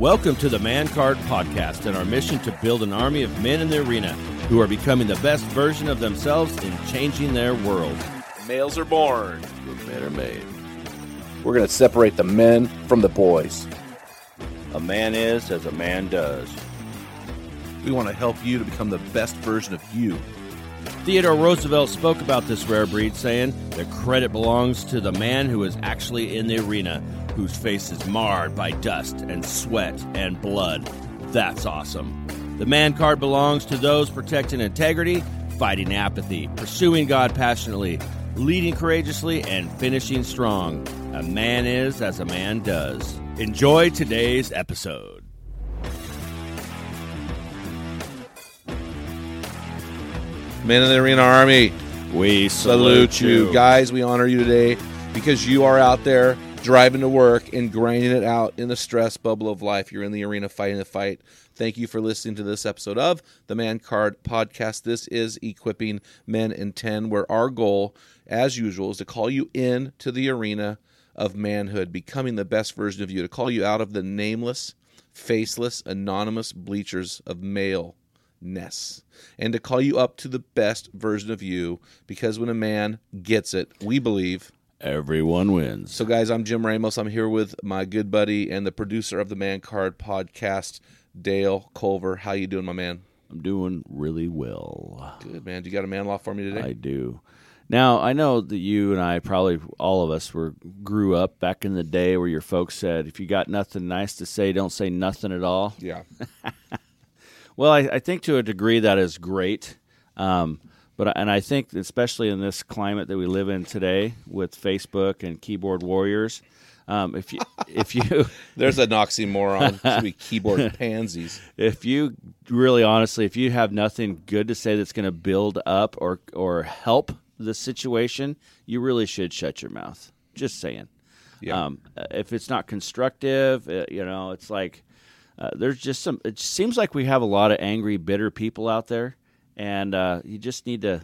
Welcome to the Man Card Podcast and our mission to build an army of men in the arena who are becoming the best version of themselves in changing their world. Males are born, but men are made. We're going to separate the men from the boys. A man is as a man does. We want to help you to become the best version of you. Theodore Roosevelt spoke about this rare breed, saying, The credit belongs to the man who is actually in the arena, whose face is marred by dust and sweat and blood. That's awesome. The man card belongs to those protecting integrity, fighting apathy, pursuing God passionately, leading courageously, and finishing strong. A man is as a man does. Enjoy today's episode. Men in the Arena Army, We salute you. Guys, we honor you today because you are out there driving to work and grinding it out in the stress bubble of life. You're in the arena fighting the fight. Thank you for listening to this episode of the Man Card Podcast. This is Equipping Men in 10, where our goal, as usual, is to call you in to the arena of manhood, becoming the best version of you, to call you out of the nameless, faceless, anonymous bleachers of maleness, and to call you up to the best version of you, because when a man gets it, we believe Everyone wins. so, guys, I'm Jim Ramos. I'm here with my good buddy and the producer of the Man Card podcast, Dale Culver. How you doing, my man? I'm doing really well. Good, man. Do you got a man law for me today? I do. Now I know that you and I probably all of us were grew up back in the day where your folks said, "If you got nothing nice to say, don't say nothing at all." yeah. Well, I, I think to a degree that is great, um, but and I think especially in this climate that we live in today with Facebook and keyboard warriors, um, if you if you There's an oxymoron. Be keyboard pansies. if you really honestly if you have nothing good to say that's going to build up or or help the situation you really should shut your mouth just saying Yeah. um, if it's not constructive uh, you know it's like uh, there's just some it seems like we have a lot of angry bitter people out there and uh, you just need to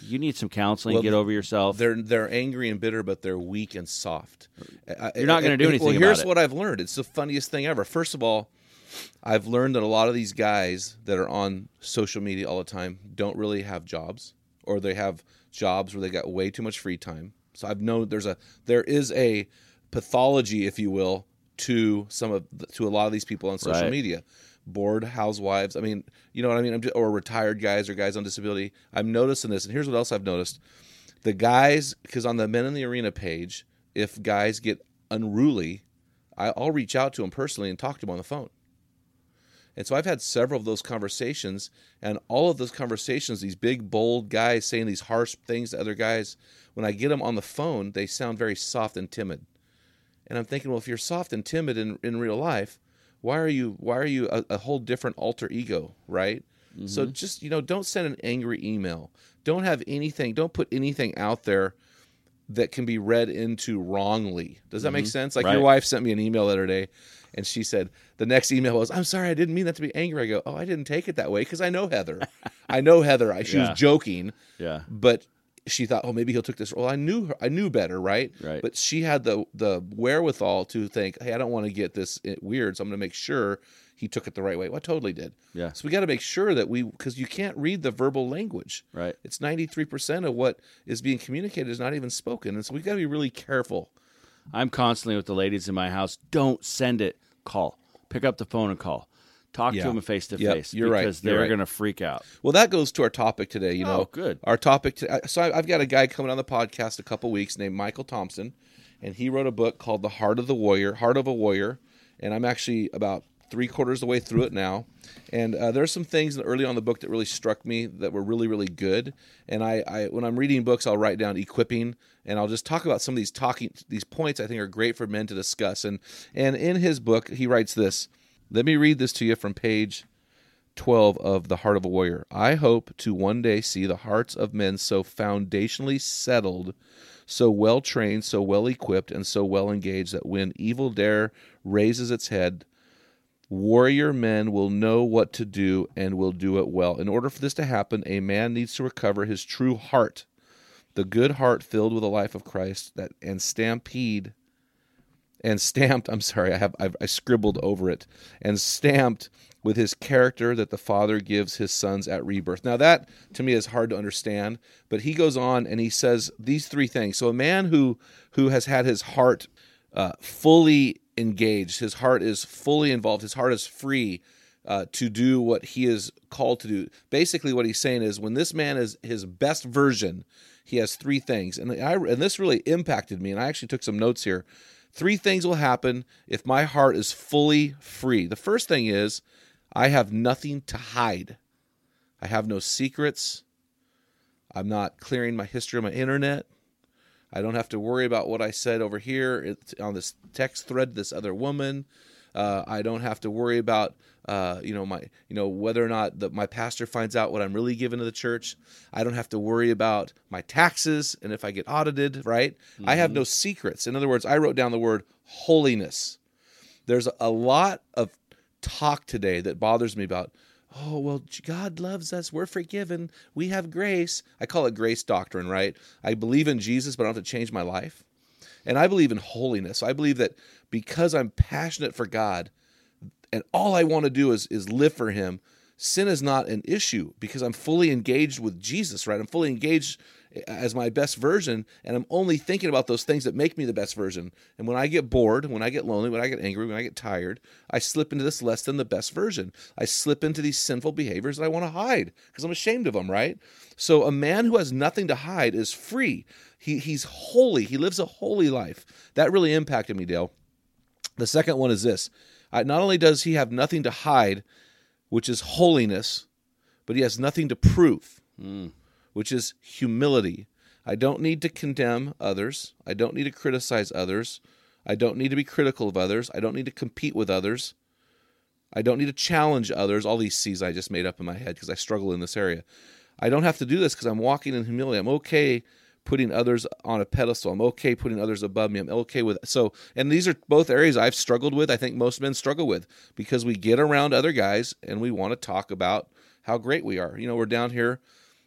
you need some counseling Well, get over yourself They're they're angry and bitter, but they're weak and soft. You're not gonna do anything Well, here's what I've learned. It's the funniest thing ever. First of all, I've learned that a lot of these guys that are on social media all the time don't really have jobs, or they have jobs where they got way too much free time. So I've known there's a there is a pathology, if you will, to some of the, to a lot of these people on social Right. media. Bored housewives. I mean, you know what I mean. I'm just, or retired guys or guys on disability. I'm noticing this, and here's what else I've noticed: the guys, because on the Men in the Arena page, if guys get unruly, I, I'll reach out to them personally and talk to them on the phone. And so I've had several of those conversations, and all of those conversations, these big, bold guys saying these harsh things to other guys, when I get them on the phone, they sound very soft and timid. And I'm thinking, well, if you're soft and timid in, in real life, why are you why are you a, a whole different alter ego, right? So mm-hmm. just you know, don't send an angry email. Don't have anything. Don't put anything out there that can be read into wrongly. Does that make mm-hmm. sense? Like your wife sent me an email the other day, and she said the next email was, "I'm sorry, I didn't mean that to be angry." I go, "Oh, I didn't take it that way because I know Heather. I know Heather. I, she Yeah. was joking, yeah but she thought, oh, maybe he'll took this. Well, I knew her. I knew better, right? Right. But she had the the wherewithal to think, hey, I don't want to get this eh, weird, so I'm going to make sure he took it the right way. Well, I totally did. Yeah. So we got to make sure that we, because you can't read the verbal language. right It's 93% of what is being communicated is not even spoken, and so we got to be really careful I'm constantly with the ladies in my house. Don't send it. Call. Pick up the phone and call. Talk Yeah. to them face to face. you're right, because they're right. going to freak out. Well, that goes to our topic today. You Oh, know, good. Our topic. To, so I- I've got a guy coming on the podcast a couple weeks named Michael Thompson, and he wrote a book called "The Heart of the Warrior." Heart of a Warrior, and I'm actually about three quarters of the way through it now. And uh, are some things early on in the book that really struck me that were really, really good. And I, I, when I'm reading books, I'll write down equipping, and I'll just talk about some of these talking these points I think are great for men to discuss. And and in his book, he writes this. Let me read this to you from page 12 of The Heart of a Warrior. I hope to one day see the hearts of men so foundationally settled, so well trained, so well equipped, and so well engaged that when evil dare raises its head, warrior men will know what to do and will do it well. In order for this to happen, a man needs to recover his true heart, the good heart filled with the life of Christ, that and stampede and stamped i'm sorry i have I've, i scribbled over it and stamped with his character that the father gives his sons at rebirth. Now that to me is hard to understand but he goes on and he says these three things. So a man who who has had his heart uh, fully engaged his heart is fully involved his heart is free uh, to do what he is called to do. Basically what he's saying is when this man is his best version he has three things. And I, and this really impacted me and i actually took some notes here Three things will happen if my heart is fully free. The first thing is I have nothing to hide. I have no secrets. I'm not clearing my history on my internet. I don't have to worry about what I said over here on this text thread to this other woman. Uh, I don't have to worry about uh, you know my you know whether or not the, my pastor finds out what I'm really giving to the church. I don't have to worry about my taxes and if I get audited. Right? I have no secrets. In other words, I wrote down the word holiness. There's a lot of talk today that bothers me about. Oh well, God loves us. We're forgiven. We have grace. I call it grace doctrine, right? I believe in Jesus, but I don't have to change my life. And I believe in holiness. I believe that because I'm passionate for God and all I want to do is is live for him, sin is not an issue because I'm fully engaged with Jesus, right? I'm fully engaged as my best version and I'm only thinking about those things that make me the best version. And when I get bored, when I get lonely, when I get angry, when I get tired, I slip into this less than the best version. I slip into these sinful behaviors that I want to hide because I'm ashamed of them, right? So a man who has nothing to hide is free. He, he's holy. He lives a holy life. That really impacted me, Dale. The second one is this not only does he have nothing to hide, which is holiness, but he has nothing to prove, hmm. Which is humility. I don't need to condemn others. I don't need to criticize others. I don't need to be critical of others. I don't need to compete with others. I don't need to challenge others. All these C's I just made up in my head because I struggle in this area. I don't have to do this because I'm walking in humility. I'm okay putting others on a pedestal. I'm okay putting others above me. I'm okay with so and these are both areas I've struggled with. I think most men struggle with because we get around other guys and we want to talk about how great we are. You know, we're down here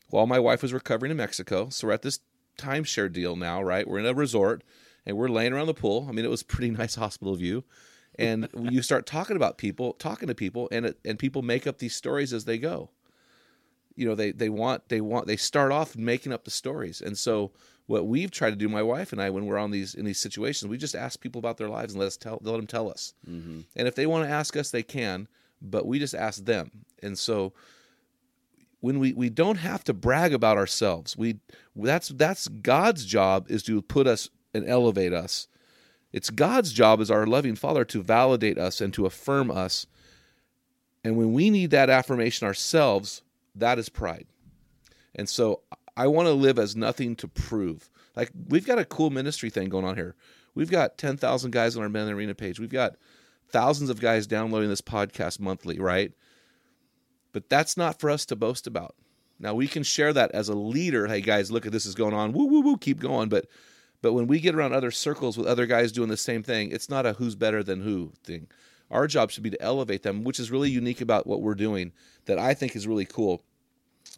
while my wife was recovering in Mexico. So we're at this timeshare deal now, right? We're in a resort and we're laying around the pool. I mean, it was pretty nice hospital view. And you start talking about people, talking to people, and it, and people make up these stories as they go you know they they want they want they start off making up the stories and so what we've tried to do my wife and i when we're on these in these situations we just ask people about their lives and let us tell let them tell us mm-hmm. and if they want to ask us they can but we just ask them and so when we we don't have to brag about ourselves we that's that's god's job is to put us and elevate us it's god's job as our loving father to validate us and to affirm us and when we need that affirmation ourselves that is pride. And so I want to live as nothing to prove. Like we've got a cool ministry thing going on here. We've got 10,000 guys on our Men Arena page. We've got thousands of guys downloading this podcast monthly, right? But that's not for us to boast about. Now we can share that as a leader. Hey guys, look at this is going on. Woo woo woo, keep going. But but when we get around other circles with other guys doing the same thing, it's not a who's better than who thing. Our job should be to elevate them, which is really unique about what we're doing that I think is really cool.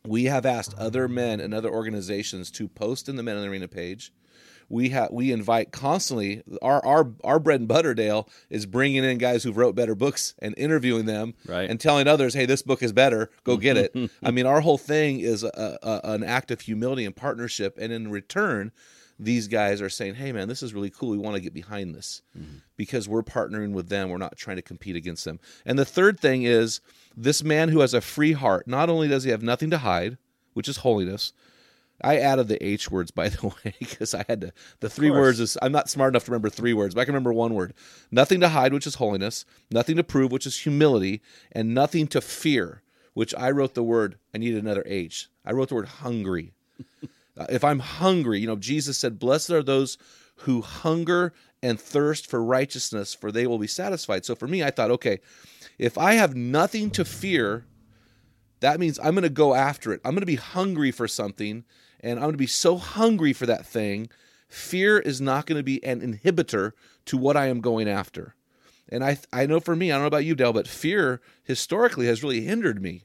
We have asked other men and other organizations to post in the Men in the Arena page. We have we invite constantly. Our our our bread and butter, Dale, is bringing in guys who've wrote better books and interviewing them, Right. and telling others, "Hey, this book is better. Go get it." I mean, our whole thing is a, a, an act of humility and partnership, and in return, these guys are saying, "Hey, man, this is really cool. We want to get behind this mm-hmm. because we're partnering with them. We're not trying to compete against them." And the third thing is this man who has a free heart. Not only does he have nothing to hide, which is holiness. I added the H words by the way because I had to. The three words is I'm not smart enough to remember three words, but I can remember one word. Nothing to hide, which is holiness. Nothing to prove, which is humility, and nothing to fear, which I wrote the word. I need another H. I wrote the word hungry. Uh, if I'm hungry, you know, Jesus said, Blessed are those who hunger and thirst for righteousness, for they will be satisfied. So for me, I thought, okay, if I have nothing to fear, that means I'm going to go after it. I'm going to be hungry for something, and I'm going to be so hungry for that thing. Fear is not going to be an inhibitor to what I am going after. And I, I know for me, I don't know about you, Dale, but fear historically has really hindered me.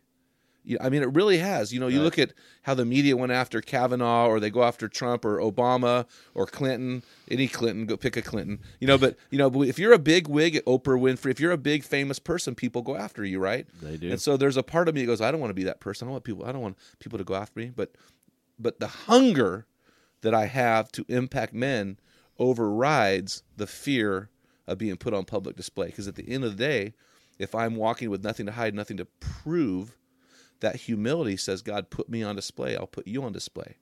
I mean, it really has. You know, you look at how the media went after Kavanaugh, or they go after Trump, or Obama, or Clinton. Any Clinton, go pick a Clinton. You know, but you know, if you're a big wig at Oprah Winfrey, if you're a big famous person, people go after you, right? They do. And so there's a part of me that goes, I don't want to be that person. I don't want people. I don't want people to go after me. But, but the hunger that I have to impact men overrides the fear of being put on public display. Because at the end of the day, if I'm walking with nothing to hide, nothing to prove, that humility says, God, put me on display. I'll put you on display.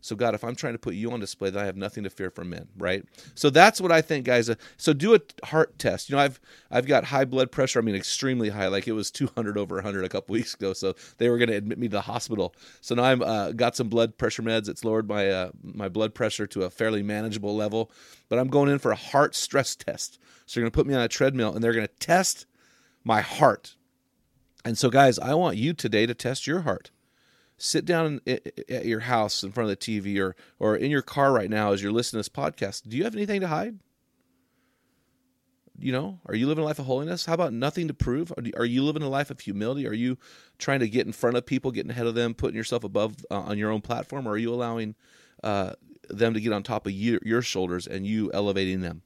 So, God, if I'm trying to put you on display, then I have nothing to fear from men, right? So that's what I think, guys. Uh, so do a heart test. You know, I've I've got high blood pressure. I mean, extremely high. Like it was 200 over 100 a couple weeks ago. So they were going to admit me to the hospital. So now I'm uh, got some blood pressure meds. It's lowered my uh, my blood pressure to a fairly manageable level. But I'm going in for a heart stress test. So they're going to put me on a treadmill and they're going to test my heart. And so, guys, I want you today to test your heart. Sit down at your house in front of the TV or or in your car right now as you're listening to this podcast. Do you have anything to hide? You know, are you living a life of holiness? How about nothing to prove? Are you- Are you living a life of humility? Are you trying to get in front of people, getting ahead of them, putting yourself above uh, on your own platform, or are you allowing uh, them to get on top of you, your shoulders and you elevating them?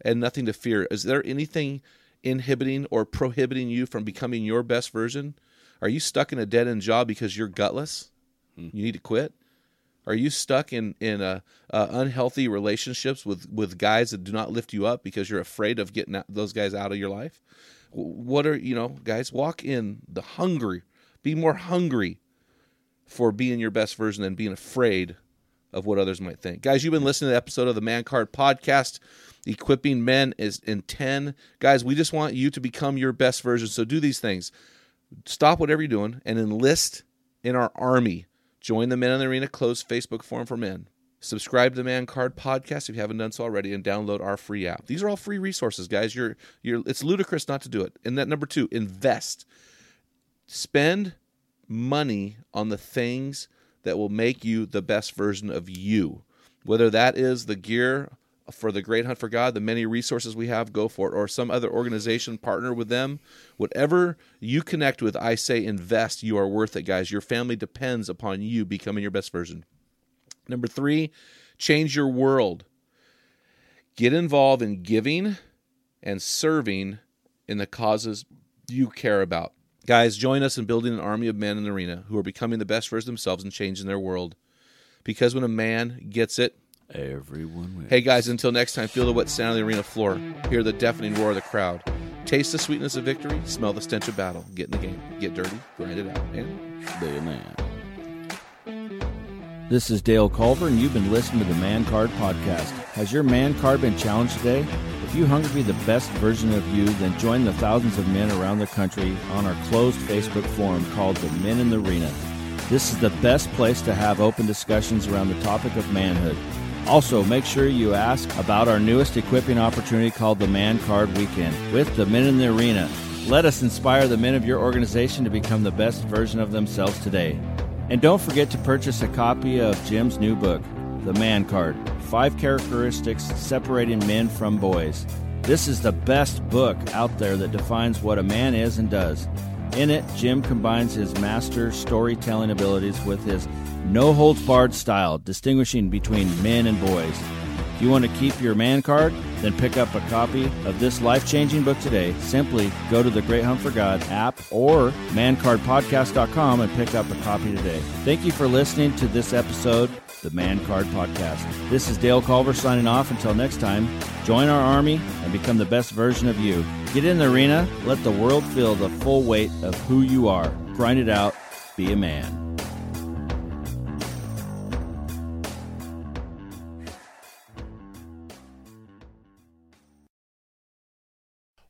And nothing to fear. Is there anything inhibiting or prohibiting you from becoming your best version? Are you stuck in a dead end job because you're gutless? You need to quit. Are you stuck in in uh, uh, unhealthy relationships with with guys that do not lift you up because you're afraid of getting out, those guys out of your life? What are you know, guys? Walk in the hungry. Be more hungry for being your best version than being afraid of what others might think. Guys, you've been listening to the episode of the Man Card Podcast. Equipping men is in 10. Guys, we just want you to become your best version. So do these things. Stop whatever you're doing and enlist in our army. Join the Men in the Arena closed Facebook forum for men. Subscribe to the Man Card Podcast if you haven't done so already, and download our free app. These are all free resources, guys. You're you're it's ludicrous not to do it. And that number two, invest. Spend money on the things that will make you the best version of you. Whether that is the gear for the Great Hunt for God, the many resources we have, go for it, or some other organization, partner with them. Whatever you connect with, I say invest. You are worth it, guys. Your family depends upon you becoming your best version. Number three, change your world. Get involved in giving and serving in the causes you care about. Guys, join us in building an army of men in the arena who are becoming the best version themselves and changing their world. Because when a man gets it, Everyone wins. Hey guys, until next time, feel the wet sound of the arena floor. Hear the deafening roar of the crowd. Taste the sweetness of victory. Smell the stench of battle. Get in the game. Get dirty. Grind it out. And Be a man. This is Dale Culver, and you've been listening to the Man Card Podcast. Has your man card been challenged today? If you hunger to be the best version of you, then join the thousands of men around the country on our closed Facebook forum called the Men in the Arena. This is the best place to have open discussions around the topic of manhood. Also, make sure you ask about our newest equipping opportunity called the Man Card Weekend with the Men in the Arena. Let us inspire the men of your organization to become the best version of themselves today. And don't forget to purchase a copy of Jim's new book, The Man Card Five Characteristics Separating Men from Boys. This is the best book out there that defines what a man is and does. In it, Jim combines his master storytelling abilities with his no holds barred style, distinguishing between men and boys. If you want to keep your man card, then pick up a copy of this life changing book today. Simply go to the Great Hunt for God app or mancardpodcast.com and pick up a copy today. Thank you for listening to this episode. the Man Card Podcast. This is Dale Culver signing off. Until next time, join our army and become the best version of you. Get in the arena, let the world feel the full weight of who you are. Grind it out, be a man.